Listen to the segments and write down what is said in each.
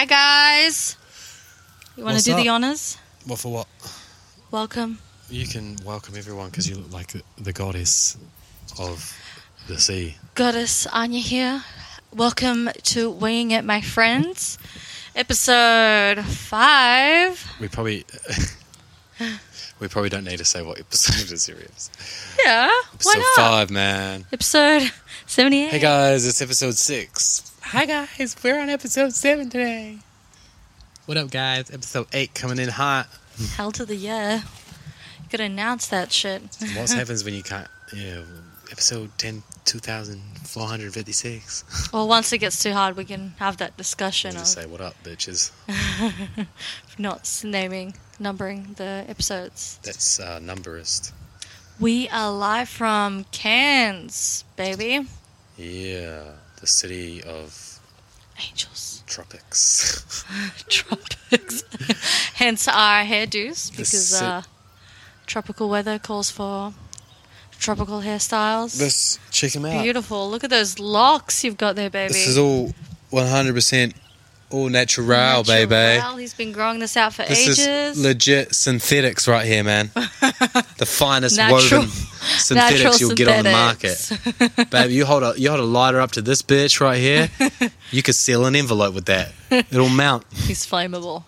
Hi, guys. You want What's to do the up? honors? What for what? Welcome. You can welcome everyone because you look like the, goddess of the sea. Goddess Anya here. Welcome to Winging It, my friends. Episode five. We probably we probably don't need to say what episode is here is. Yeah. Why Episode not? five, man. Episode 78. Hey guys, it's episode six. Hi guys, we're on episode seven today. What up, guys? Episode eight coming in hot. Hell to the yeah. You gotta announce that shit. What happens when you can't? Yeah, episode 10, 2456. well, once it gets too hard, we can have that discussion We'll of just say what up, bitches. not naming, numbering the episodes. That's uh, numberist. We are live from Cairns, baby. Yeah, the city of Angels. tropics. Tropics. Hence our hairdos, because si- uh, tropical weather calls for tropical hairstyles. Let's check them out. Beautiful. Look at those locks you've got there, baby. This is all 100% all natural, baby. Natural. He's been growing this out for This ages. is legit synthetics right here, man. the finest Natural- woven synthetics you'll get on the market. synthetics. Baby, you hold a you hold a lighter up to this bitch right here. you could seal an envelope with that. It'll mount. He's flammable.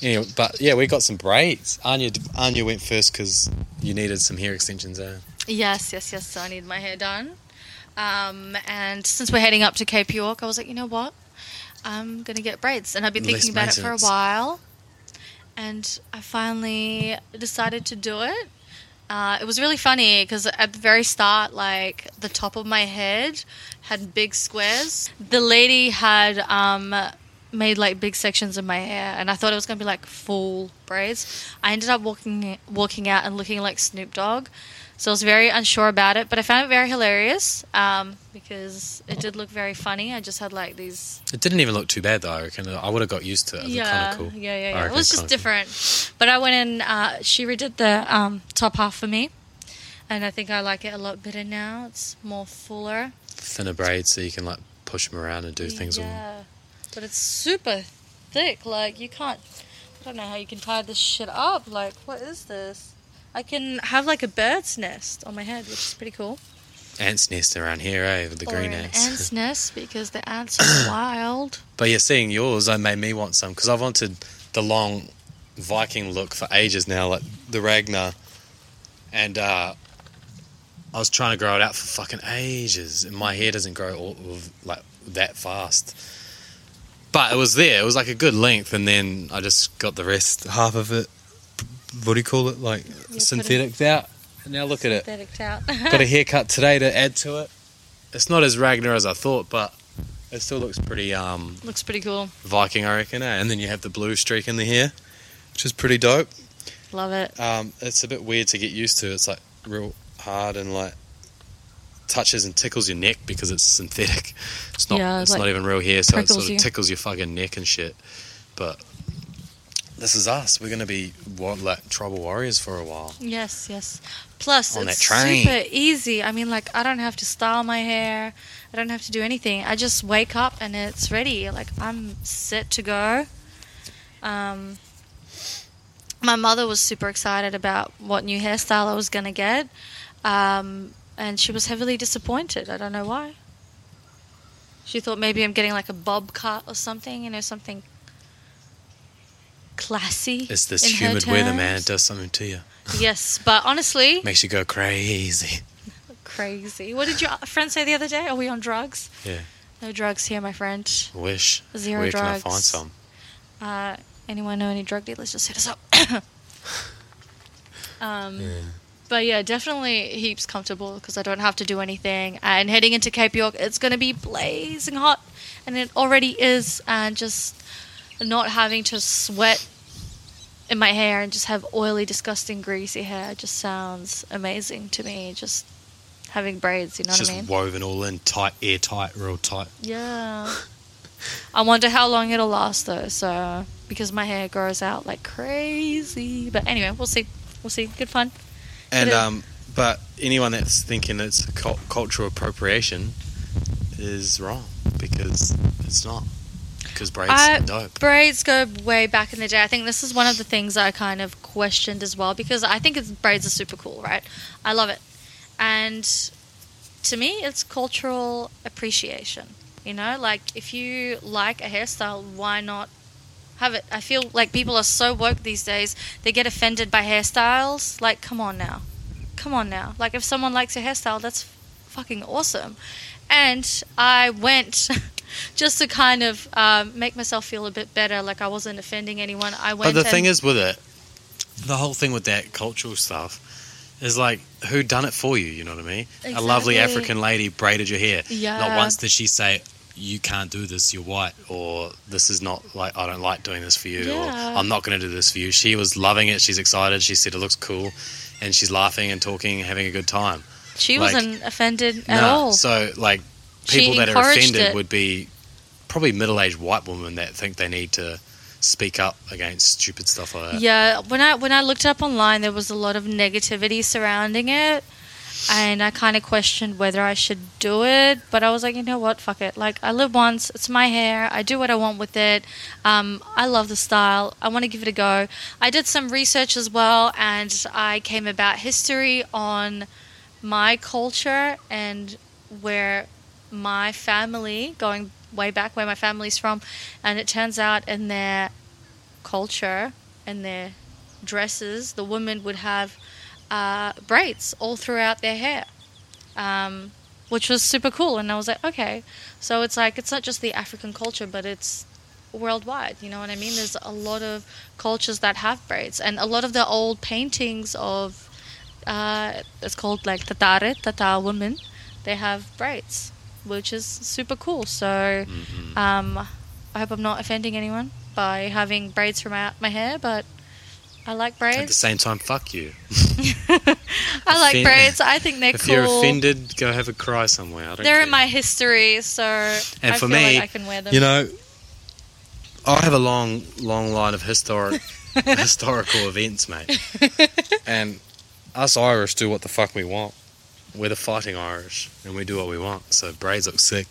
Anyway, but yeah, we got some braids. Anya Anya went first because you needed some hair extensions. Eh? Yes, yes, yes. So I need my hair done. Um, and since we're heading up to Cape York, I was like, you know what? I'm gonna get braids, and I've been thinking about it for a while. And I finally decided to do it. Uh, it was really funny because at the very start, like the top of my head had big squares. The lady had um, made like big sections of my hair, and I thought it was gonna be like full braids. I ended up walking walking out and looking like Snoop Dogg, so I was very unsure about it. But I found it very hilarious um, because it did look very funny. I just had like these It didn't even look too bad though. I reckon I would have got used to it. Yeah, kind of cool. yeah, yeah, yeah. It was just different. But I went in. Uh, she redid the um, top half for me, and I think I like it a lot better now. It's more fuller. Thinner braids so you can like push them around and do things. Yeah, but it's super thick. Like you can't. I don't know how you can tie this shit up. Like what is this? I can have like a bird's nest on my head, which is pretty cool. Ants nest around here, eh? With the or green an ants. ant's nest because the ants are wild. But yeah, seeing yours, I made me want some because I've wanted the long Viking look for ages now, like the Ragnar, and uh, I was trying to grow it out for fucking ages, and my hair doesn't grow all, like that fast. But it was there; it was like a good length, and then I just got the rest, half of it. What do you call it? Like put synthetic out. And now look at it. Synthetic out. Got a haircut today to add to it. It's not as Ragnar as I thought, but it still looks pretty um, Looks pretty cool. Viking, I reckon. Eh? And then you have the blue streak in the hair, which is pretty dope. Love it. Um, it's a bit weird to get used to. It's like real hard and like touches and tickles your neck because it's synthetic. It's not. Yeah, it's like not even real hair, so it sort of you. tickles your fucking neck and shit. But this is us. We're gonna be what like tribal warriors for a while. Yes, yes. Plus, On it's super easy. I mean, like, I don't have to style my hair. I don't have to do anything. I just wake up and it's ready. Like, I'm set to go. Um, my mother was super excited about what new hairstyle I was going to get. Um, and she was heavily disappointed. I don't know why. She thought maybe I'm getting like a bob cut or something, you know, something classy. It's this humid weather, man. It does something to you. Yes, but honestly, Makes you go crazy. crazy. What did your friend say the other day? Are we on drugs? Yeah. No drugs here, my friend. Wish. Zero Where drugs. can I find some? Uh, anyone know any drug dealers? Just hit us up. um, But yeah, definitely heaps comfortable because I don't have to do anything. And heading into Cape York, it's going to be blazing hot, and it already is. And just not having to sweat in my hair and just have oily, disgusting, greasy hair just sounds amazing to me. Just having braids, you know It's what I mean? Just woven all in tight, airtight, real tight. Yeah. I wonder how long it'll last though. So because my hair grows out like crazy. But anyway, we'll see. We'll see. Good fun. And um, but anyone that's thinking it's cultural appropriation is wrong because it's not. Because braids I- braids go way back in the day. I think this is one of the things I kind of questioned as well because I think it's, braids are super cool, right? I love it. And to me, it's cultural appreciation. You know, like if you like a hairstyle, why not have it? I feel like people are so woke these days, they get offended by hairstyles. Like, come on now. Come on now. Like, if someone likes a hairstyle, that's fucking awesome. And I went just to kind of um, make myself feel a bit better, like I wasn't offending anyone. I went. But the and- thing is with it, the whole thing with that cultural stuff is like, who done it for you? You know what I mean? A lovely African lady braided your hair. Yeah. Not once did she say, "You can't do this. You're white," or "This is not like I don't like doing this for you," or "I'm not going to do this for you." She was loving it. She's excited. She said it looks cool, and she's laughing and talking, having a good time. she like- wasn't offended at Nah, all. So like, people that are offended it. would be probably middle-aged white women that think they need to speak up against stupid stuff like that. Yeah, when I when I looked it up online, there was a lot of negativity surrounding it, and I kind of questioned whether I should do it. But I was like, you know what, fuck it. Like I live once. It's my hair. I do what I want with it. Um, I love the style. I want to give it a go. I did some research as well, and I came about history on my culture and where my family going way back where my family's from and it turns out in their culture and their dresses the women would have uh, braids all throughout their hair um, which was super cool. And i was like okay. So it's like it's not just the african culture but it's worldwide you know what i mean? There's a lot of cultures that have braids. And a lot of the old paintings of uh, it's called like tatare tata women they have braids which is super cool so Mhm. um, I hope I'm not offending anyone by having braids from out my hair, but I like braids. At the same time, fuck you. I like Offend- braids. I think they're if cool. you're offended, go have a cry somewhere. I don't they're care. in my history, so And I for feel me, like I can wear them. You know, I have a long, long line of historic, historical events, mate. And us Irish do what the fuck we want. We're the fighting Irish, and we do what we want. So braids look sick,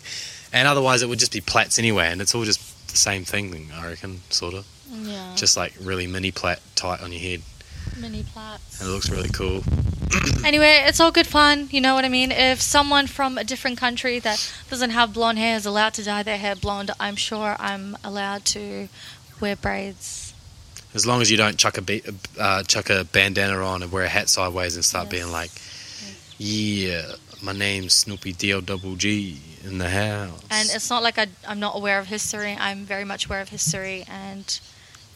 and otherwise it would just be plaits anyway, and it's all just the same thing, I reckon, sort of. yeah, Just like really mini plait tight on your head, mini plaits. and it looks really cool. Anyway, it's all good fun. You know what I mean? If someone from a different country that doesn't have blonde hair is allowed to dye their hair blonde, I'm sure I'm allowed to wear braids. As long as you don't chuck a be- uh, chuck a bandana on and wear a hat sideways and start Yes. being like, "Yeah, my name's Snoopy D O double G in the house." And it's not like I, I'm not aware of history. I'm very much aware of history, and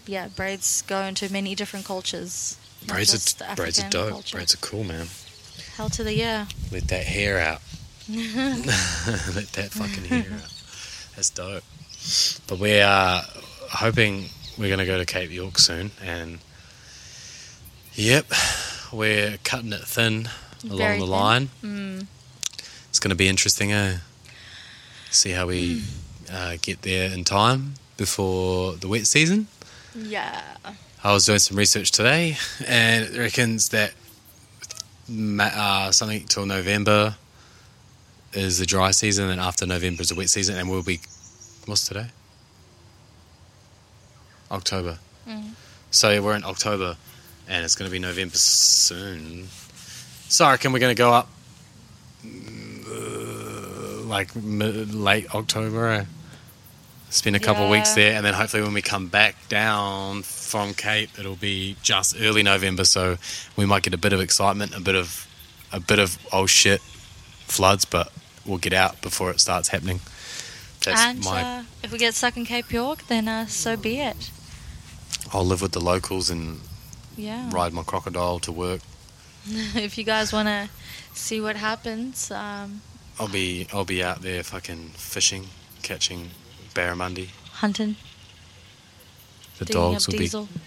yeah, braids go into many different cultures. braids are braids are dope. culture. Braids are cool, man. Hell to the yeah. Let that hair out. Let that fucking hair out. That's dope. But we are hoping we're going to go to Cape York soon, and yep, we're cutting it thin along Very the thin. line. Mm. It's going to be interesting, eh? See how we Hmm. uh, get there in time before the wet season. Yeah. I was doing some research today, and it reckons that uh, something till November is the dry season, and after November is the wet season, and we'll be what's today? October. Mm. So we're in October, and it's going to be November soon. So I reckon we're going to go up uh, like mid, late October. Spend a couple of weeks there, and then hopefully when we come back down from Cape, it'll be just early November. So we might get a bit of excitement, a bit of a bit of oh shit floods, but we'll get out before it starts happening. That's and my. uh, if we get stuck in Cape York, then uh, so be it. I'll live with the locals and Yeah. ride my crocodile to work. if you guys want to see what happens, um, I'll be I'll be out there fucking fishing, catching barramundi. hunting, The digging dogs will diesel. be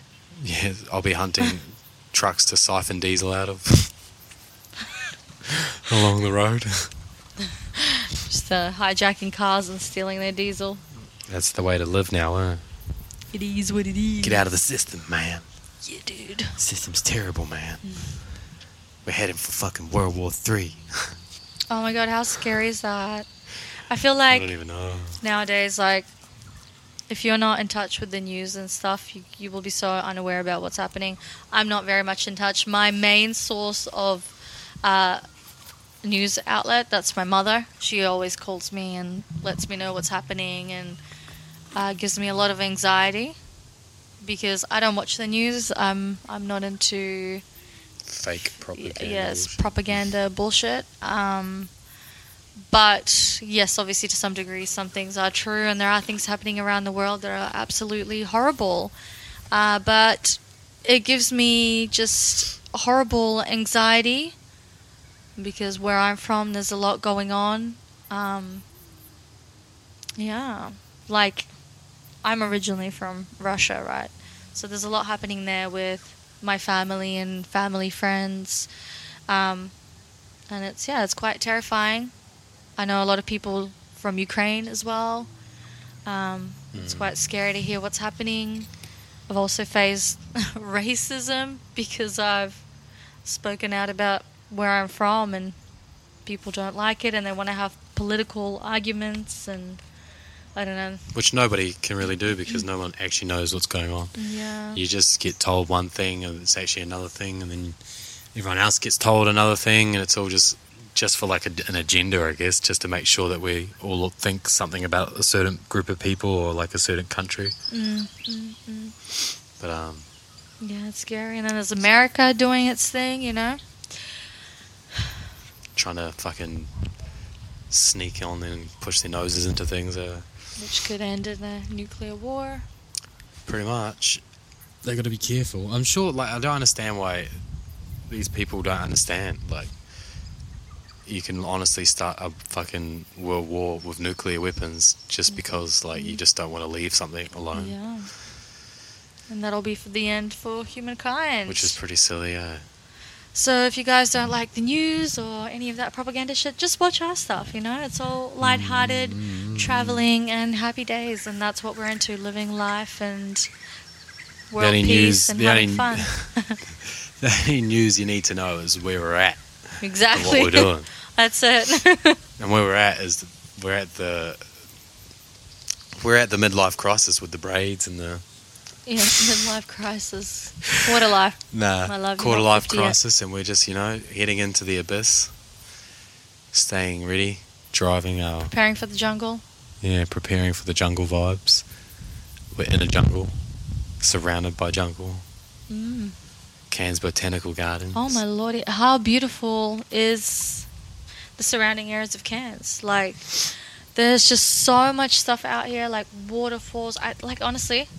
yeah. I'll be hunting trucks to siphon diesel out of along the road. Just uh, hijacking cars and stealing their diesel. That's the way to live now. Huh? It is what it is. Get out of the system, man. Yeah, dude. System's terrible, man. We're heading for fucking World War Three. Oh my god, how scary is that? I feel I like don't even know. nowadays, like if you're not in touch with the news and stuff, you, you will be so unaware about what's happening. I'm not very much in touch. My main source of uh, news outlet that's my mother. She always calls me and lets me know what's happening and uh, gives me a lot of anxiety because I don't watch the news. I'm I'm not into Fake propaganda. yes bullshit. propaganda bullshit. Um, but yes, obviously to some degree, some things are true, and there are things happening around the world that are absolutely horrible. Uh, but it gives me just horrible anxiety because where I'm from, there's a lot going on. Um, yeah, like I'm originally from Russia, right? So there's a lot happening there with my family and family friends. Um, and it's, yeah, it's quite terrifying. I know a lot of people from Ukraine as well. Um, It's Mm. quite scary to hear what's happening. I've also faced racism because I've spoken out about where I'm from and people don't like it and they want to have political arguments and I don't know. Which nobody can really do because no one actually knows what's going on. Yeah. You just get told one thing and it's actually another thing, and then everyone else gets told another thing, and it's all just just for like a, an agenda, I guess, just to make sure that we all think something about a certain group of people or like a certain country. Mm, mm, mm. But um, Yeah, it's scary. And then there's America doing its thing, you know? trying to fucking sneak on and push their noses into things. Uh, Which could end in a nuclear war. pretty much. They've got to be careful. I'm sure. Like, I don't understand why these people don't understand. Like, you can honestly start a fucking world war with nuclear weapons just because, like, you just don't want to leave something alone, Yeah. And that'll be for the end for humankind. which is pretty silly. Yeah. So if you guys don't like the news or any of that propaganda shit, just watch our stuff, you know? It's all lighthearted, Mm. Traveling, and happy days. And that's what we're into living life and world peace news- and the having only- fun. The only news you need to know is where we're at exactly. what we're doing. That's it. And where we're at is the, we're at the we're at the midlife crisis with the braids and the yeah, midlife crisis. Quarter life. Nah, love, quarter life 50 yet. crisis, and we're just you know heading into the abyss, staying ready, driving Preparing for the jungle. yeah, preparing for the jungle vibes. We're in a jungle, surrounded by jungle. Mm. Cairns Botanical Gardens. Oh my lordy, how beautiful is the surrounding areas of Cairns? Like, there's just so much stuff out here, like waterfalls. I like honestly.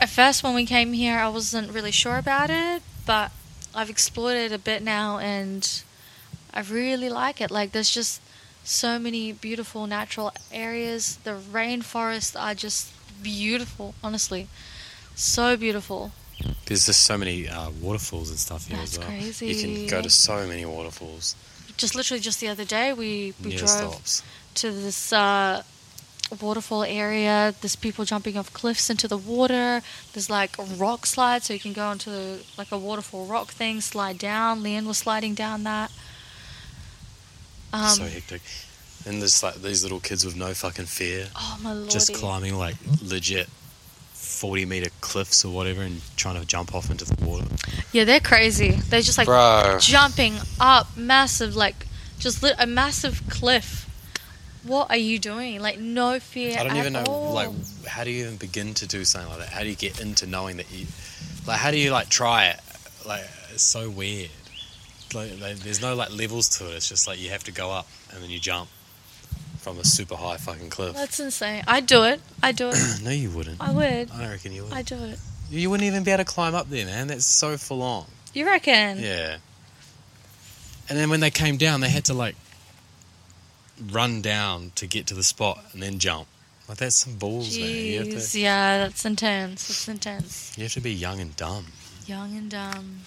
At first, when we came here, I wasn't really sure about it, but I've explored it a bit now, and I really like it. Like, there's just so many beautiful natural areas. The rainforests are just beautiful, honestly, so beautiful. There's just so many uh, waterfalls and stuff here That's as well. You crazy. can go to so many waterfalls. Just literally, just the other day, we we drove stops. to this uh, waterfall area. There's people jumping off cliffs into the water. There's like a rock slide, so you can go into like a waterfall rock thing, slide down. Leanne was sliding down that. Um, so hectic. And there's like these little kids with no fucking fear, oh my lordy! just climbing like legit 40 meter cliffs or whatever and trying to jump off into the water. Yeah, they're crazy. They're just like Bro. jumping up massive, like just lit a massive cliff. What are you doing? Like no fear. I don't at even know, all. like, how do you even begin to do something like that? How do you get into knowing that you, like, how do you like try it? Like, it's so weird. Like, like, there's no like levels to it. It's just like you have to go up and then you jump from a super high fucking cliff. That's insane. I'd do it. I'd do it. no, you wouldn't. I would. I don't reckon you would. I'd do it. You wouldn't even be able to climb up there, man. That's so full on. You reckon? Yeah. And then when they came down, they had to like run down to get to the spot and then jump. Like that's some balls, man. Jeez, to, yeah, that's intense. It's intense. you have to be young and dumb. Young and dumb.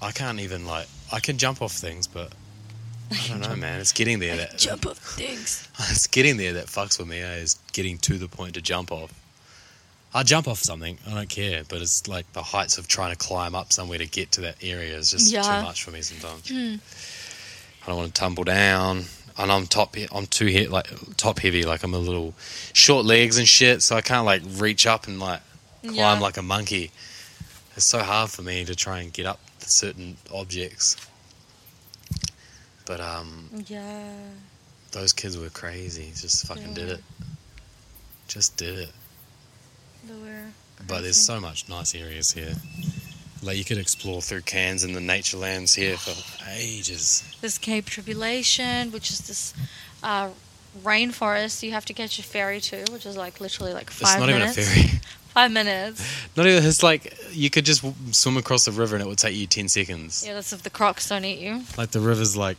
I can't even like I can jump off things, but I don't know, man. It's getting there that Jump off things. it's getting there that fucks with me. Eh, is getting to the point to jump off. I jump off something, I don't care, but it's like the heights of trying to climb up somewhere to get to that area is just Yeah. too much for me sometimes. Hmm. I don't want to tumble down. And I'm top. I'm too hit like top heavy. Like I'm a little short legs and shit, so I can't like reach up and like climb Yeah. like a monkey. It's so hard for me to try and get up certain objects. But um, Yeah. those kids were crazy. Just fucking did it. Just did it. They were But there's so much nice areas here. Like you could explore through Cairns and the nature lands here for ages. There's Cape Tribulation, which is this uh, rainforest you have to catch a ferry to, which is like literally like It's five not minutes. even a ferry. Five minutes. Not even. It's like you could just swim across the river and it would take you ten seconds. Yeah, that's if the crocs don't eat you. Like the river's like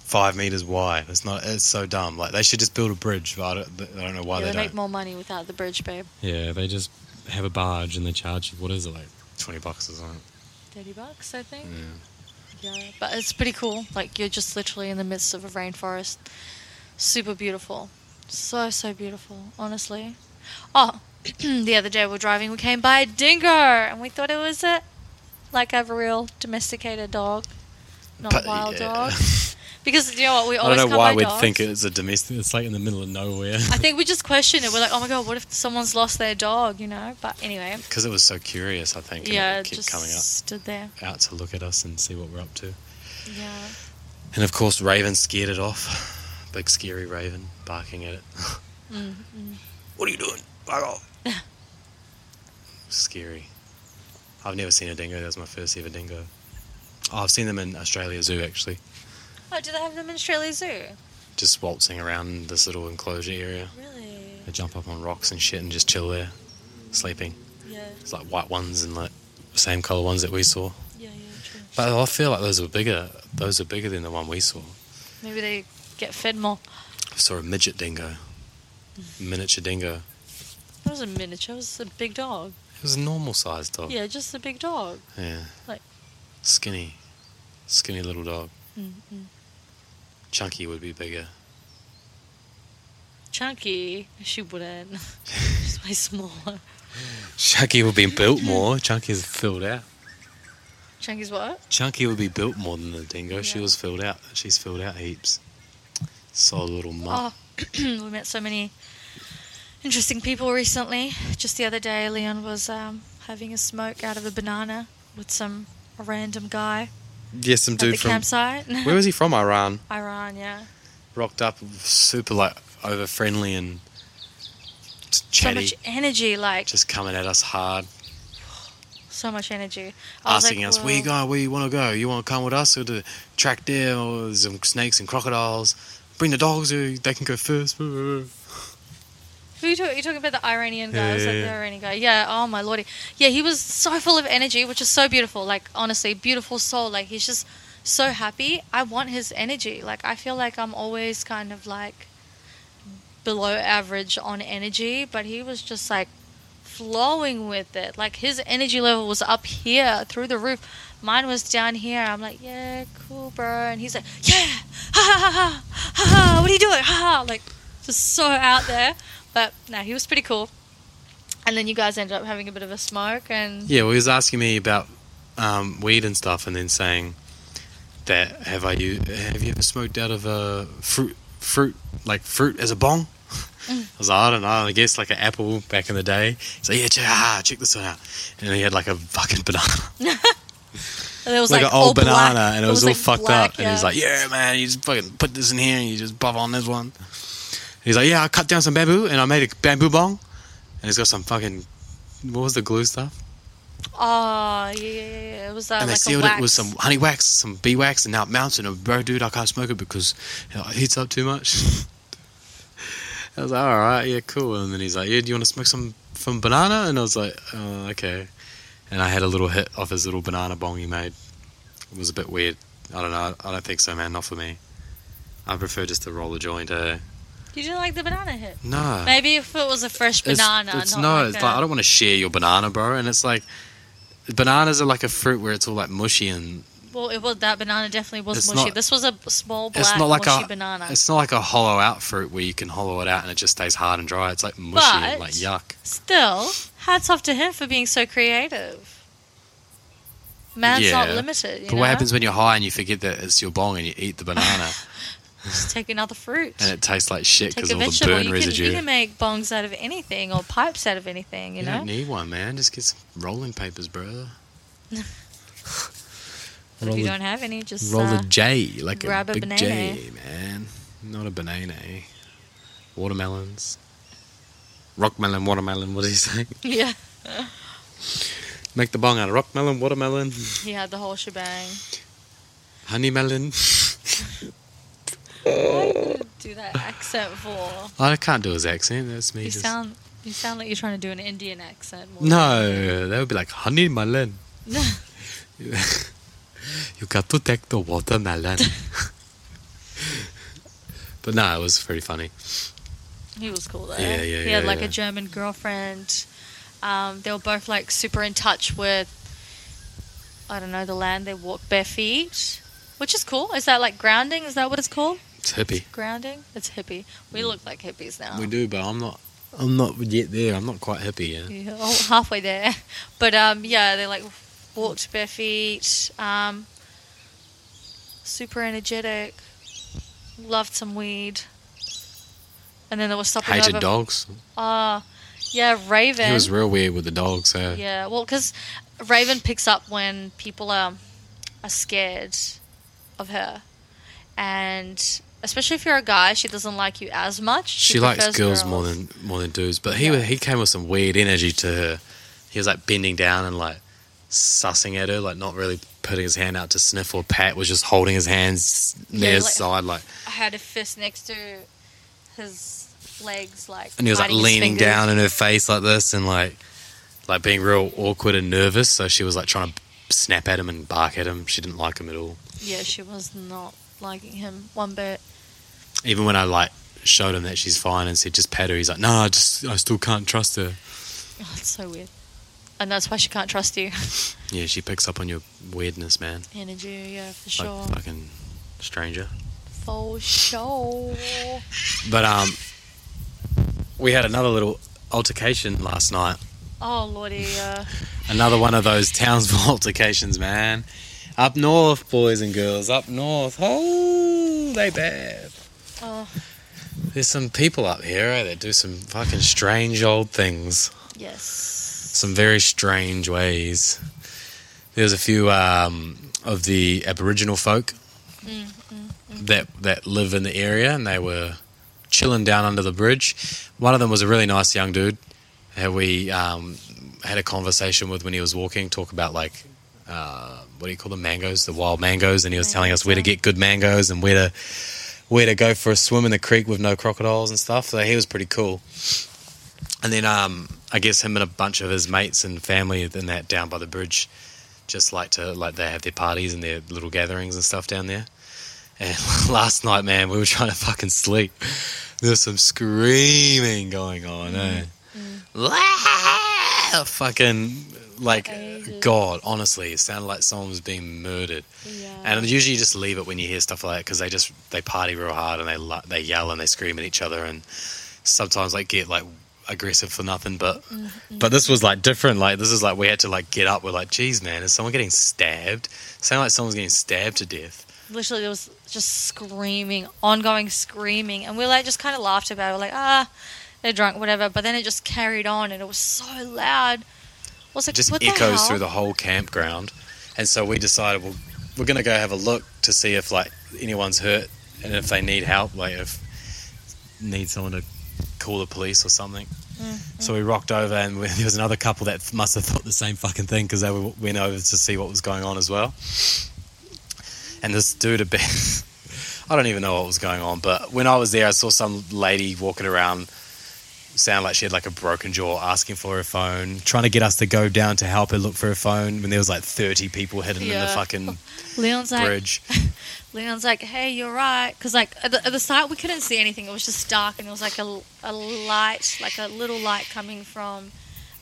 five meters wide. It's not. It's so dumb. Like they should just build a bridge. But I don't, I don't know why yeah, they they make don't. make more money without the bridge, babe. Yeah, they just have a barge and they charge you. What is it like? Twenty bucks or something. Thirty bucks, I think. Yeah. Yeah, but it's pretty cool. Like you're just literally in the midst of a rainforest. Super beautiful. So so beautiful, honestly. Oh, the other day we were driving, we came by a dingo, and we thought it was a like a real domesticated dog, not But, a wild yeah. dog. Because you know what, we always I don't know come why by we'd dogs. think it's a domestic. It's like in the middle of nowhere. I think we just question it. We're like, oh my god, what if someone's lost their dog? You know. But anyway, Because it was so curious, I think. yeah, it it kept just coming up stood there. out to look at us and see what we're up to. Yeah. And of course, Raven scared it off. Big scary Raven barking at it. Mm, mm. What are you doing? Back off. scary. I've never seen a dingo. That was my first ever dingo. Oh, I've seen them in Australia Zoo actually, Oh, do they have them in Australia Zoo? just waltzing around this little enclosure area. Really? They jump up on rocks and shit and just chill there, sleeping. Yeah. It's like white ones and like the same color ones that we saw. Yeah, yeah, true. But I feel like those were bigger. Those are bigger than the one we saw. Maybe they get fed more. I saw a midget dingo, hmm. miniature dingo. That was a miniature. It was a big dog. It was a normal sized dog. Yeah, just a big dog. Yeah. Like- skinny, skinny little dog. Mm-mm. Chunky would be bigger. Chunky, she wouldn't. She's way smaller. Chunky would be built more. Chunky's filled out. Chunky's what? Chunky would be built more than the dingo. She was filled out. She's filled out heaps. Solid little mutt. Oh, we met so many interesting people recently. Just the other day, Leon was um, having a smoke out of a banana with some random guy yeah, some dude from. The campsite. Where was he from? Iran. Iran, yeah. Rocked up, super like over friendly and chatty. So much energy, like just coming at us hard, so much energy. I asking like, us, "Where you "Well, going? Where you want to go? You want to come with us or to track deer or some snakes and crocodiles? Bring the dogs, or they can go first. Who are you, talking, you talking about the Iranian guy? Yeah, like the. Iranian guy. Yeah. Oh my lordy. Yeah, he was so full of energy, which is so beautiful. Like honestly, beautiful soul. Like he's just so happy. I want his energy. Like I feel like I'm always kind of like below average on energy, but he was just like flowing with it. Like his energy level was up here through the roof. Mine was down here. I'm like, yeah, cool, bro. And he's like, yeah, ha ha ha ha, ha ha. What are you doing? Ha ha. Like, just so out there. But no, he was pretty cool. And then you guys ended up having a bit of a smoke, and Yeah, well, he was asking me about um, weed and stuff, and then saying that have I you have you ever smoked out of a fruit fruit like fruit as a bong? Mm. I was like, I don't know. I guess like an apple back in the day. He's like, yeah, check, ah, check this one out. And he had like a fucking banana, and it was like, like, an old all black. banana, and it, was, all like, fucked black, up. And he's like, yeah, man, you just fucking put this in here, and you just pop on this one. He's like, yeah, I cut down some bamboo, and I made a bamboo bong. And he's got some fucking what was the glue stuff? oh yeah, yeah. It was uh, and they sealed it with some honey wax, some bee wax, and now it mounts. And bro, dude, I can't smoke it because it heats up too much. I was like, all right, yeah, cool. And then he's like, yeah, do you want to smoke some from banana? And I was like, oh, okay. And I had a little hit off his little banana bong he made. It was a bit weird. I don't know. I don't think so, man. Not for me. I prefer just to roll a joint. Eh? You didn't like the banana hit. No. Maybe if it was a fresh banana. It's, not no, like it's like I don't want to share your banana, bro. And it's like bananas are like a fruit where it's all like mushy and Well, it was that banana definitely was It's mushy. not- this was a small black it's not like mushy a banana. it's not like a hollow out fruit where you can hollow it out and it just stays hard and dry. It's like mushy and like yuck. Still, hats off to him for being so creative. Man's not limited. You But know? what happens when you're high and you forget that it's your bong and you eat the banana Just take another fruit. and it tastes like shit because a of all the burn You can, residue? you can make bongs out of anything or pipes out of anything. You, You know. don't need one, man. Just get some rolling papers, bro. But if you don't have any, just roll uh, a J, like grab a a big banana. J, man. Not a banana. Watermelons. Rockmelon, watermelon, what did he say? yeah. Make the bong out of rockmelon, watermelon, He had the whole shebang. honey melon. Why do you do that accent for? I can't do his accent. That's me. You just- sound you sound like you're trying to do an Indian accent. No, that would be like honey melon. than- You got to take the watermelon. but no, it was pretty funny. he was cool though. Yeah, yeah, He had yeah, like yeah. a German girlfriend. Um, they were both like super in touch with. I don't know the land. They walk bare feet, which is cool. Is that like grounding? Is that what it's called? It's hippie. Grounding? It's hippie. We look like hippies now. We do, but I'm not. I'm not yet there. I'm not quite hippie yet. Yeah, oh, halfway there. But um, yeah, they like walked bare feet. Um, super energetic. Loved some weed. And then there was stopping Hated over. dogs. Ah, yeah, Raven. He was real weird with the dogs. So. yeah, well, because Raven picks up when people are are scared of her, and especially if you're a guy, she doesn't like you as much. She, likes prefers girls, more than more than dudes. But he Yeah. he came with some weird energy to her. He was like bending down and like sussing at her, like not really putting his hand out to sniff or pat. Was just holding his hands near Yeah, his like- side, like, I had a fist next to his legs, like and he was like leaning down in her face like this, and like like being real awkward and nervous. So she was like trying to snap at him and bark at him. She didn't like him at all. Yeah, she was not liking him one bit. Even when I like showed him that she's fine and said just pat her, he's like, no, I just I still can't trust her. Oh, it's so weird. And that's why she can't trust you. Yeah, she picks up on your weirdness, man. Energy, yeah, for Like sure. fucking stranger. For sure. But um, we had another little altercation last night. Oh, lordy. Uh, Another one of those Townsville altercations, man. Up north, boys and girls, up north. Oh, they bad. oh, There's some people up here eh, that do some fucking strange old things. yes. Some very strange ways. There's a few um, of the Aboriginal folk that that live in the area, and they were chilling down under the bridge. One of them was a really nice young dude who we um, had a conversation with when he was walking, talk about like uh, what do you call them, mangoes, the wild mangoes, and he was telling us where to get good mangoes and where to where to go for a swim in the creek with no crocodiles and stuff. So he was pretty cool. And then um, I guess him and a bunch of his mates and family and that down by the bridge just like to like they have their parties and their little gatherings and stuff down there. And last night, man, we were trying to fucking sleep. There was some screaming going on, eh? Wah! Fucking like Ages. God, honestly, it sounded like someone was being murdered. Yeah. And usually you just leave it when you hear stuff like that because they just they party real hard and they they yell and they scream at each other and sometimes like get like aggressive for nothing. But but this was like different. Like this is like we had to like get up. We're like, geez, man, is someone getting stabbed? Sound like someone's getting stabbed to death. Literally, there was just screaming, ongoing screaming. And we like just kind of laughed about it. We're like, ah, they're drunk, whatever. But then it just carried on and it was so loud. Was like, just the echoes hell? through the whole campground. And so we decided well, we're gonna go have a look to see if like anyone's hurt and if they need help, like if need someone to call the police or something. Mm, So we rocked over, and we, there was another couple that must have thought the same fucking thing because they were, went over to see what was going on as well. And this dude had been, I don't even know what was going on, but when I was there, I saw some lady walking around, sound like she had like a broken jaw, asking for her phone, trying to get us to go down to help her look for her phone. When there was like thirty people hidden in the fucking Leon's like, bridge. Leon's like, hey, you're right. Because, like, at the, at the start, we couldn't see anything. It was just dark, and it was like a, a light, like a little light coming from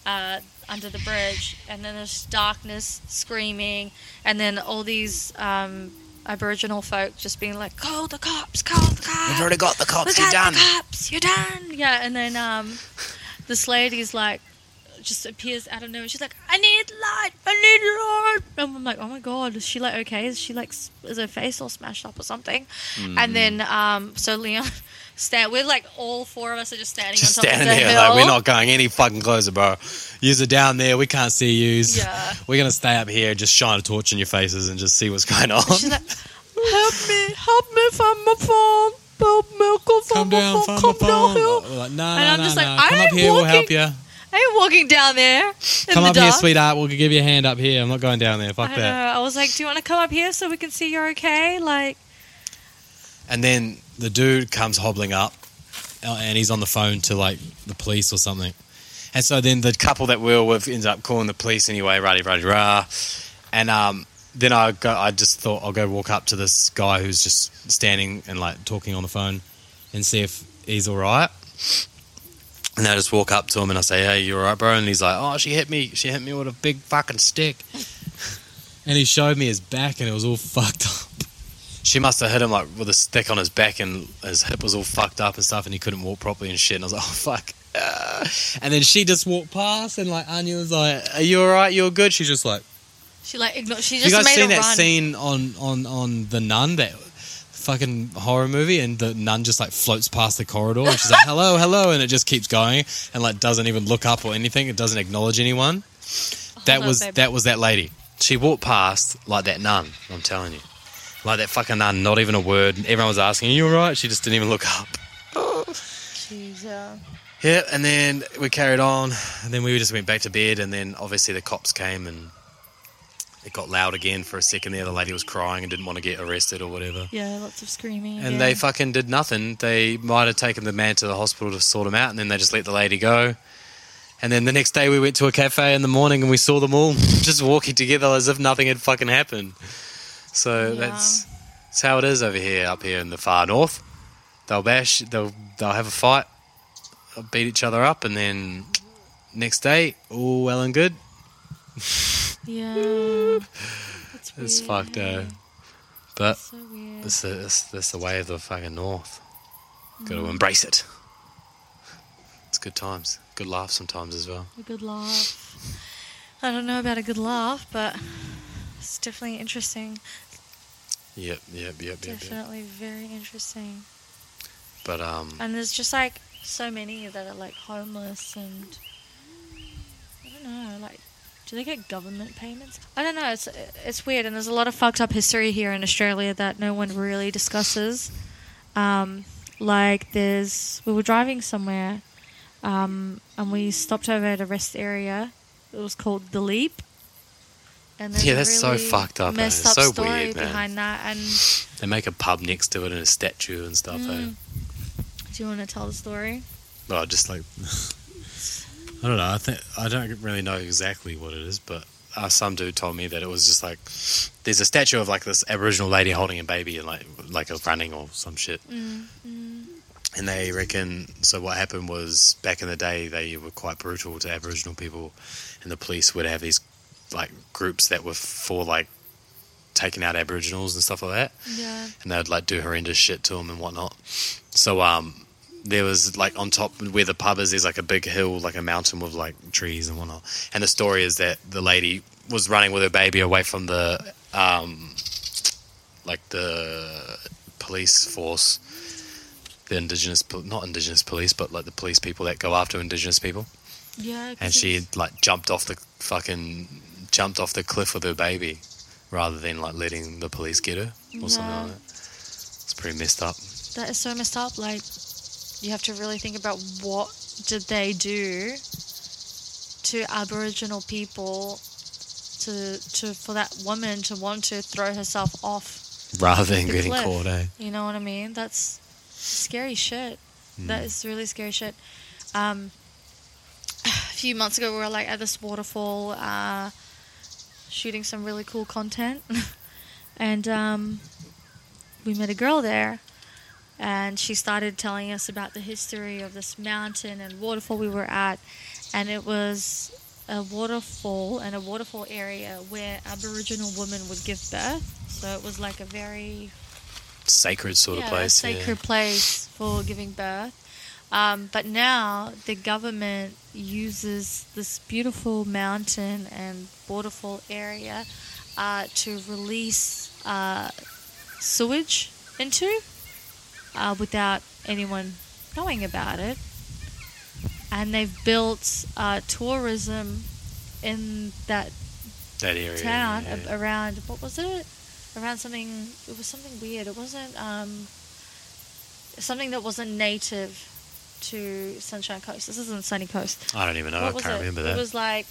uh, under the bridge. And then there's darkness, screaming, and then all these um, Aboriginal folk just being like, call the cops, call the cops. You've already got the cops. We You're done. the cops, you're done. Yeah, and then um, this lady's like, just appears out of nowhere. She's like, "I need light, I need light." And I'm like, "Oh my god, is she like okay? Is she like is her face all smashed up or something?" Mm. And then um, so Leon stand. We're like all four of us are just standing Just on top standing of the there, hill. like we're not going any fucking closer, bro. Yous are down there. We can't see yous. Yeah. We're gonna stay up here, just shine a torch in your faces, and just see what's going on. She's like, "Help me, help me find my phone." Help me, go find come my down, phone. find Come my phone. down here. like, no, And no, I'm no, just no. like, I Come up ain't here, we'll help walking- you. I ain't walking down there. In Come the up here, dark. sweetheart. We'll give you a hand up here. I'm not going down there. Fuck I that. know. I was like, "Do you want to come up here so we can see you're okay?" Like, And then the dude comes hobbling up, uh, and he's on the phone to like the police or something. And so then the couple that we were with ends up calling the police anyway, rah rah rah. And um, then I go, I just thought I'll go walk up to this guy who's just standing and like talking on the phone, and see if he's all right. And I just walk up to him and I say, "Hey, you're all right, bro?" And he's like, "Oh, she hit me. She hit me with a big fucking stick." and he showed me his back, and it was all fucked up. She must have hit him like with a stick on his back, and his hip was all fucked up and stuff, and he couldn't walk properly and shit. And I was like, "Oh fuck!" Ah. And then she just walked past, and like Anya was like, "Are you all right? You're good." She's just like, she like ignored. She "You just guys made seen that run. scene on on on the Nun that?" Fucking horror movie, and the nun just like floats past the corridor, and she's like, "Hello, hello," and it just keeps going, and like doesn't even look up or anything. It doesn't acknowledge anyone. That on, was that was that lady. She walked past like that nun. I'm telling you, like that fucking nun. Not even a word. Everyone was asking, "Are you alright?" She just didn't even look up. Jeez, yeah. Yeah, and then we carried on, and then we just went back to bed, and then obviously the cops came, and it got loud again for a second. there. The lady was crying and didn't want to get arrested or whatever. Yeah, lots of screaming. And yeah. they fucking did nothing. They might have taken the man to the hospital to sort him out, and then they just let the lady go. And then the next day we went to a cafe in the morning and we saw them all just walking together as if nothing had fucking happened. So Yeah. that's that's how it is over here, up here in the far north. They'll bash, they'll they'll have a fight, they'll beat each other up, and then next day, all well and good. Yeah. That's weird. It's fucked out. But So weird. That's the, that's, that's the way of the fucking north. Got Mm. to embrace it. It's good times. Good laughs sometimes as well. A good laugh. I don't know about a good laugh, but it's definitely interesting. Yep, yep, yep, yep, yep. Definitely very interesting. But um, And there's just like so many that are like homeless and I don't know, like do they get government payments? I don't know. It's it's weird, and there's a lot of fucked up history here in Australia that no one really discusses. Um, like there's we were driving somewhere, um, and we stopped over at a rest area. It was called the Leap. And Yeah, that's so fucked up? Messed up so story weird, man. behind that, and they make a pub next to it and a statue and stuff. Eh? Mm. do you want to tell the story? Well, just like I don't know. I think I don't really know exactly what it is, but uh, some dude told me that it was just like there's a statue of like this Aboriginal lady holding a baby and like like a running or some shit. Mm, mm, And they reckon so. What happened was back in the day, they were quite brutal to Aboriginal people, and the police would have these like groups that were for like taking out Aboriginals and stuff like that, yeah. and they'd like do horrendous shit to them and whatnot. So um, there was like on top where the pub is, there's like a big hill, like a mountain with like trees and whatnot. And the story is that the lady was running with her baby away from the um, like the police force the indigenous, not indigenous police, but like the police people that go after indigenous people. Yeah. And she like jumped off the fucking jumped off the cliff with her baby, rather than like letting the police get her or something like that. It's pretty messed up. that is so messed up. Like, you have to really think about what did they do to Aboriginal people to to for that woman to want to throw herself off. Rather than getting cliff. caught, eh? You know what I mean? That's scary shit. That is really scary shit. Um, a few months ago, we were like at this waterfall, uh, shooting some really cool content, and um, we met a girl there, and she started telling us about the history of this mountain and waterfall we were at, and it was a waterfall and a waterfall area where Aboriginal women would give birth. So it was like a very Sacred sort yeah, of place. a sacred place for giving birth. Um, but now the government uses this beautiful mountain and waterfall area uh, to release uh, sewage into uh, without anyone knowing about it. And they've built uh, tourism in that That area. town yeah, around what was it? Around something. It was something weird. It wasn't um, something that wasn't native to Sunshine Coast. This isn't Sunny Coast. I don't even know. what I can't it? remember that. It was like,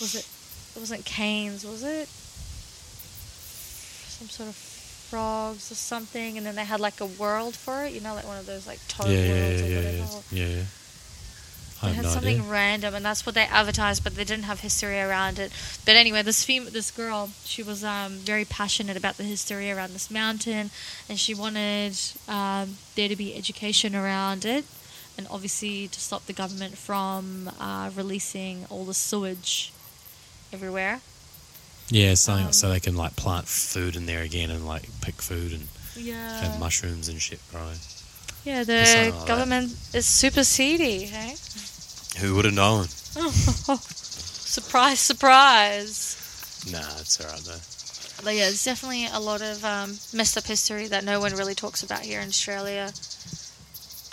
was it? It wasn't canes, was it? Some sort of frogs or something, and then they had like a world for it. You know, like one of those like toad yeah, worlds yeah, or yeah, whatever. yeah, yeah. I They had no something idea. random, and that's what they advertised, but they didn't have history around it. But anyway, this fem- this girl, she was um, very passionate about the history around this mountain, and she wanted um, there to be education around it, and obviously to stop the government from uh, releasing all the sewage everywhere. Yeah, something um, so they can like plant food in there again and like pick food and Yeah. have mushrooms and shit, probably. Yeah, the like government is super seedy, hey? Who would have known? surprise, surprise. Nah, it's alright though. But yeah, there's definitely a lot of um, messed up history that no one really talks about here in Australia.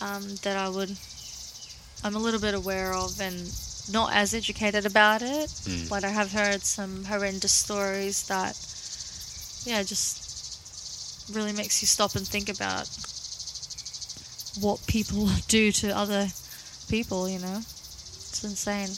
Um, that I would, I'm a little bit aware of and not as educated about it. Mm. But I have heard some horrendous stories that, yeah, just really makes you stop and think about what people do to other people. You know, it's insane.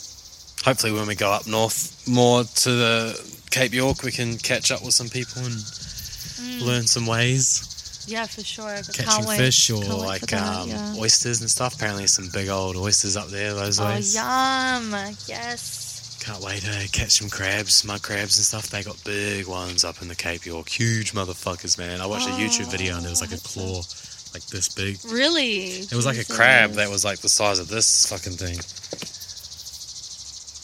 Hopefully, when we go up north more to the Cape York, we can catch up with some people and learn some ways. Yeah, for sure. I Catching fish or Can't wait for like um, yeah. oysters and stuff. Apparently, there's some big old oysters up there those Oh, ways. yum! Yes. Can't wait to catch some crabs, mud crabs and stuff. They got big ones up in the Cape York. Huge motherfuckers, man. I watched a YouTube video and there was like a claw like this big. Really? It was like a crab that was like the size of this fucking thing.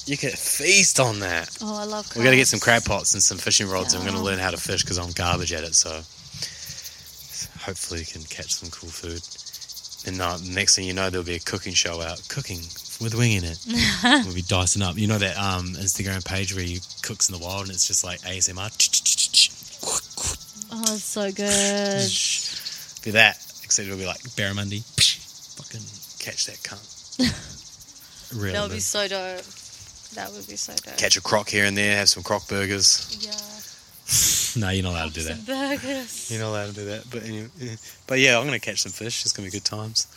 You could feast on that. Oh, I love. Crabs. We got to get some crab pots and some fishing rods, and we're going to learn how to fish because I'm garbage at it. So hopefully, we can catch some cool food. And uh, next thing you know, there'll be a cooking show out, cooking with Winging It. we'll be dicing up. You know that um, Instagram page where you cooks in the wild, and it's just like ASMR. Oh, it's so good. Be that, except it'll be like barramundi. Fucking catch that cunt. Real. that would be so dope. That would be so dope. Catch a croc here and there, have some croc burgers. Yeah. no, you're not allowed to do that. Burgers. You're not allowed to do that. But anyway, yeah. but yeah, I'm gonna catch some fish. It's gonna be good times.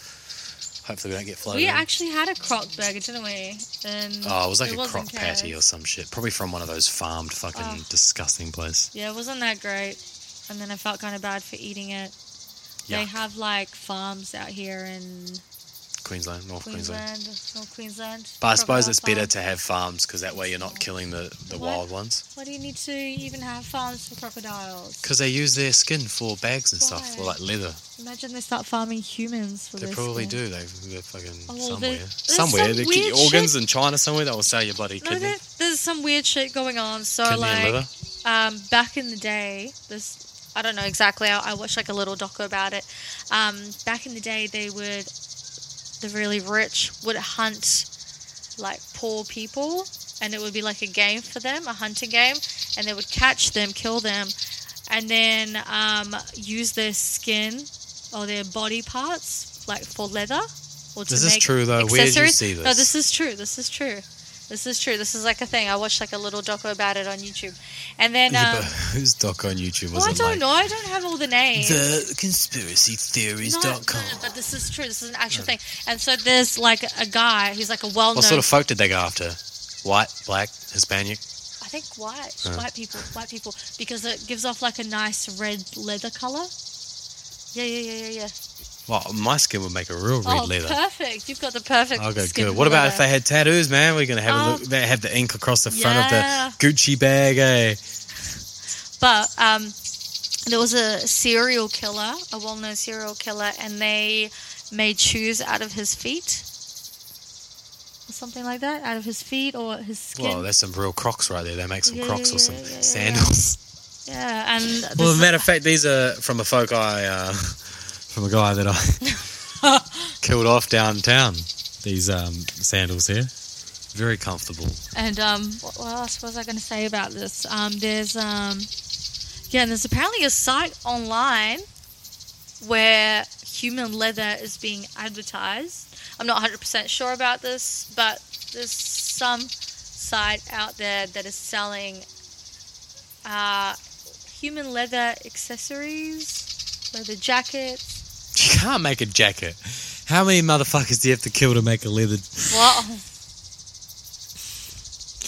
Hopefully we don't get flooded. we in. actually had a croc burger, didn't we? And oh, it was like a wasn't croc patty or some shit. Probably from one of those farmed fucking Oh. disgusting place. Yeah, it wasn't that great. And then I felt kind of bad for eating it. They Yuck. have like farms out here in Queensland, North Queensland. Queensland, North Queensland. But I suppose it's better to have farms because that way you're not killing the, the wild ones. Why do you need to even have farms for crocodiles? Because they use their skin for bags and stuff, or Why? like leather. Imagine they start farming humans for leather. They probably thing. do. They, they're fucking Oh, somewhere. Somewhere. some They keep organs in China somewhere that will sell your bloody No, kidney. there, there's some weird shit going on. So Kidney like, um, back in the day, this I don't know exactly. I, I watched like a little doco about it. Um, back in the day, they would the really rich would hunt like poor people, and it would be like a game for them, a hunting game, and they would catch them, kill them, and then um, use their skin or their body parts like for leather. Or to This is make true, though. Where did you accessories. see No, this? this is true. This is true. This is true. This is like a thing. I watched like a little doco about it on YouTube, and then um, but whose doc on YouTube well, I don't like? know. I don't have all the names. The conspiracy theories No, no, but this is true. This is an actual thing. And so there's like a guy. He's like a well-known. What sort of folk did they go after? White, black, Hispanic? I think white, Huh. white people, white people, because it gives off like a nice red leather color. Yeah, yeah, yeah, yeah, yeah. Well, my skin would make a real red oh, leather. perfect! You've got the perfect. Go skin good. What about if they had tattoos, man? We're gonna have a Um, look. They have the ink across the front yeah. of the Gucci bag, eh? But um, there was a serial killer, a well-known serial killer, and they made shoes out of his feet, or something like that, out of his feet or his skin. Well, that's some real Crocs right there. They make some Yeah, Crocs yeah, or some sandals. yeah, and Well, as a matter of fact, these are from a folk I, uh, from a guy that I killed off downtown. These um, sandals here, very comfortable. And um, what, else was I going to say about this? Um, there's um, yeah, and there's apparently a site online where human leather is being advertised. I'm not 100% sure about this, but there's some site out there that is selling uh, human leather accessories, leather jackets. You can't make a jacket. How many motherfuckers do you have to kill to make a leather Well,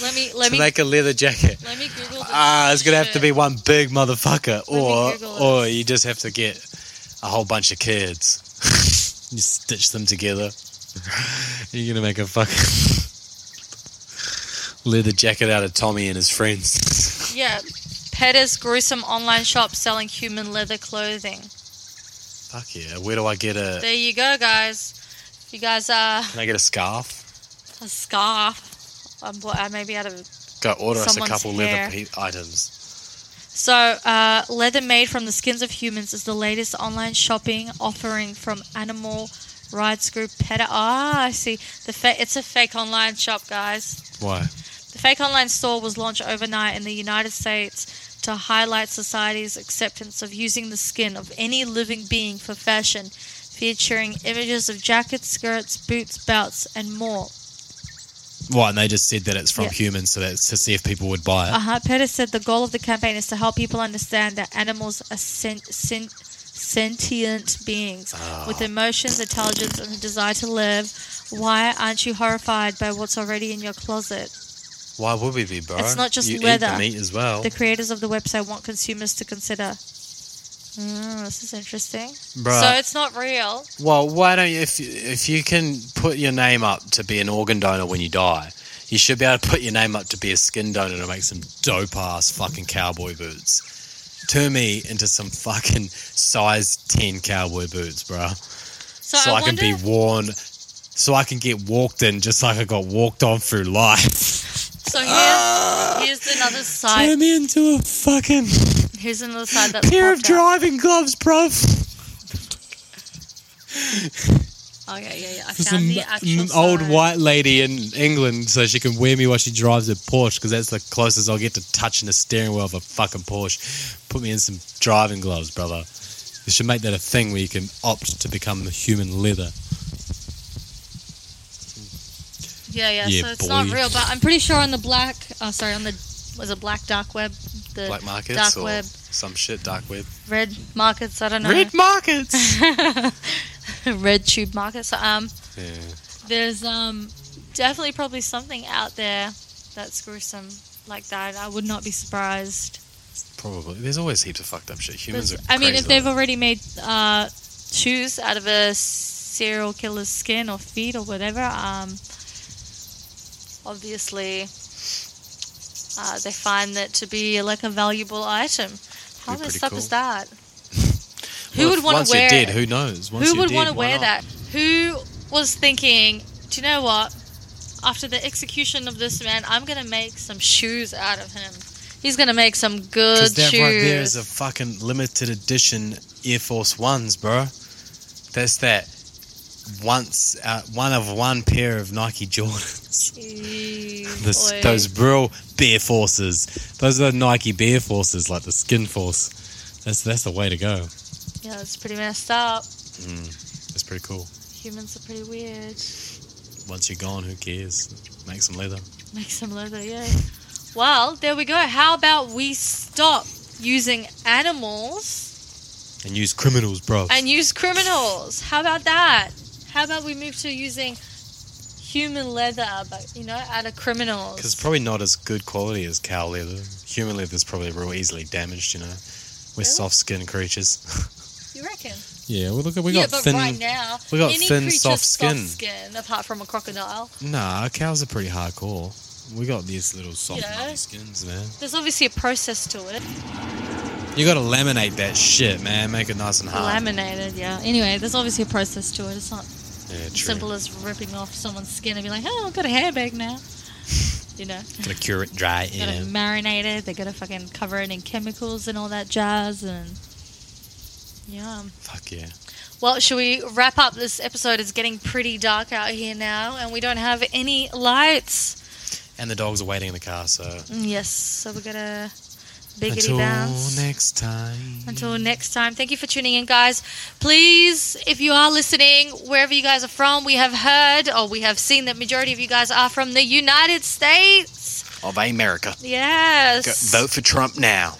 let me let to me make a leather jacket? let me Google. This Ah, it's gonna have to be one big motherfucker, me or Google or you just have to get a whole bunch of kids. you stitch them together. You're gonna make a fucking leather jacket out of Tommy and his friends. Yeah, PETA's gruesome online shop selling human leather clothing. Fuck yeah! Where do I get a? There you go, guys. You guys uh Can I get a scarf? a scarf, um, what, uh, maybe out of Go order us a couple hair. leather pe- items. So, uh, leather made from the skins of humans is the latest online shopping offering from animal rights group PETA. Ah, I see. The fa- it's a fake online shop, guys. Why? The fake online store was launched overnight in the United States to highlight society's acceptance of using the skin of any living being for fashion, featuring images of jackets, skirts, boots, belts, and more. What? And they just said that it's from Yeah. humans, so that's to see if people would buy it. Uh-huh. PETA's said the goal of the campaign is to help people understand that animals are sen- sen- sentient beings with emotions, intelligence, and a desire to live. Why aren't you horrified by what's already in your closet? Why would we be, bro? It's not just you leather. Eat the meat as well. The creators of the website want consumers to consider. Mm, this is interesting. Bruh. So it's not real. Well, why don't you? If if you can put your name up to be an organ donor when you die, you should be able to put your name up to be a skin donor to make some dope ass fucking cowboy boots. Turn me into some fucking size ten cowboy boots, bro. So, So, I, I, can be worn. So I can get walked in just like I got walked on through life. So uh, here's, here's another side. Turn me into a fucking Here's another side that's pair of popped up. driving gloves, bro. Okay, oh, yeah, yeah. I For found some the actual m- old side. white lady in England so she can wear me while she drives a Porsche because that's the closest I'll get to touching the steering wheel of a fucking Porsche. Put me in some driving gloves, brother. You should make that a thing where you can opt to become the human leather. Yeah, yeah. Yeah, so it's not boy. real, but I'm pretty sure on the black. Oh, sorry, on the was it black dark web, the Black markets dark or web, some shit, dark web. red markets. I don't know. Red markets! red tube markets. Um, yeah. there's um definitely probably something out there that's gruesome like that. I would not be surprised. Probably. There's always heaps of fucked up shit. Humans are There's- I mean, crazy if they've like already made uh, shoes out of a serial killer's skin or feet or whatever, um, obviously uh, they find that to be like a valuable item. How Be messed up cool. is that? Who Well, would want to wear? you're dead, who knows? Once who would want to wear that? Who was thinking? Do you know what? After the execution of this man, I'm gonna make some shoes out of him. He's gonna make some good that shoes. right there is a fucking limited edition Air Force Ones, bro. That's that once uh, one of one pair of Nike Jordans. This, those real Bear Forces. Those are the Nike Bear Forces, like the Skin Force. That's that's the way to go. Yeah, it's pretty messed up. It's pretty cool. Humans are pretty weird. Once you're gone, who cares? Make some leather. Make some leather, yeah. Well, there we go. How about we stop using animals And use criminals, bro. and use criminals? How about that? How about we move to using human leather, but you know, out of criminals? Because it's probably not as good quality as cow leather. Human leather is probably real easily damaged, you know. We're Really? soft skinned creatures. you reckon? yeah, well, look, at we yeah, got but thin. right now, we got any thin, creature's soft skin. skin, apart from a crocodile. Nah, cows are pretty hardcore. We got these little soft Yeah. skins, man. There's obviously a process to it. You gotta laminate that shit, man. Make it nice and hard. Laminated, yeah. Anyway, there's obviously a process to it. It's not yeah, simple as ripping off someone's skin and be like, oh, I've got a handbag now. You know, Gotta cure it dry. gotta Yeah. marinate it. They gotta fucking cover it in chemicals and all that jazz. And yeah. Fuck yeah. Well, should we wrap up this episode? It's getting pretty dark out here now, and we don't have any lights. And the dogs are waiting in the car, so. Mm, yes, so we're gonna biggity Until bounce. next time. Until next time, thank you for tuning in, guys. Please, if you are listening, wherever you guys are from, we have heard or we have seen that majority of you guys are from the United States. Of America. Yes. Go- vote for Trump now.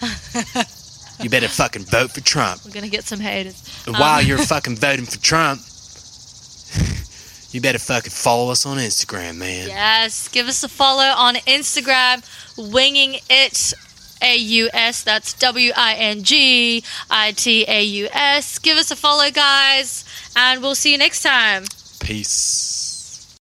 you better fucking vote for Trump. We're gonna get some haters. And Um, while you're fucking voting for Trump, you better fucking follow us on Instagram, man. Yes, give us a follow on Instagram, winging it. A U S, that's W I N G I T A U S. Give us a follow, guys, and we'll see you next time. Peace.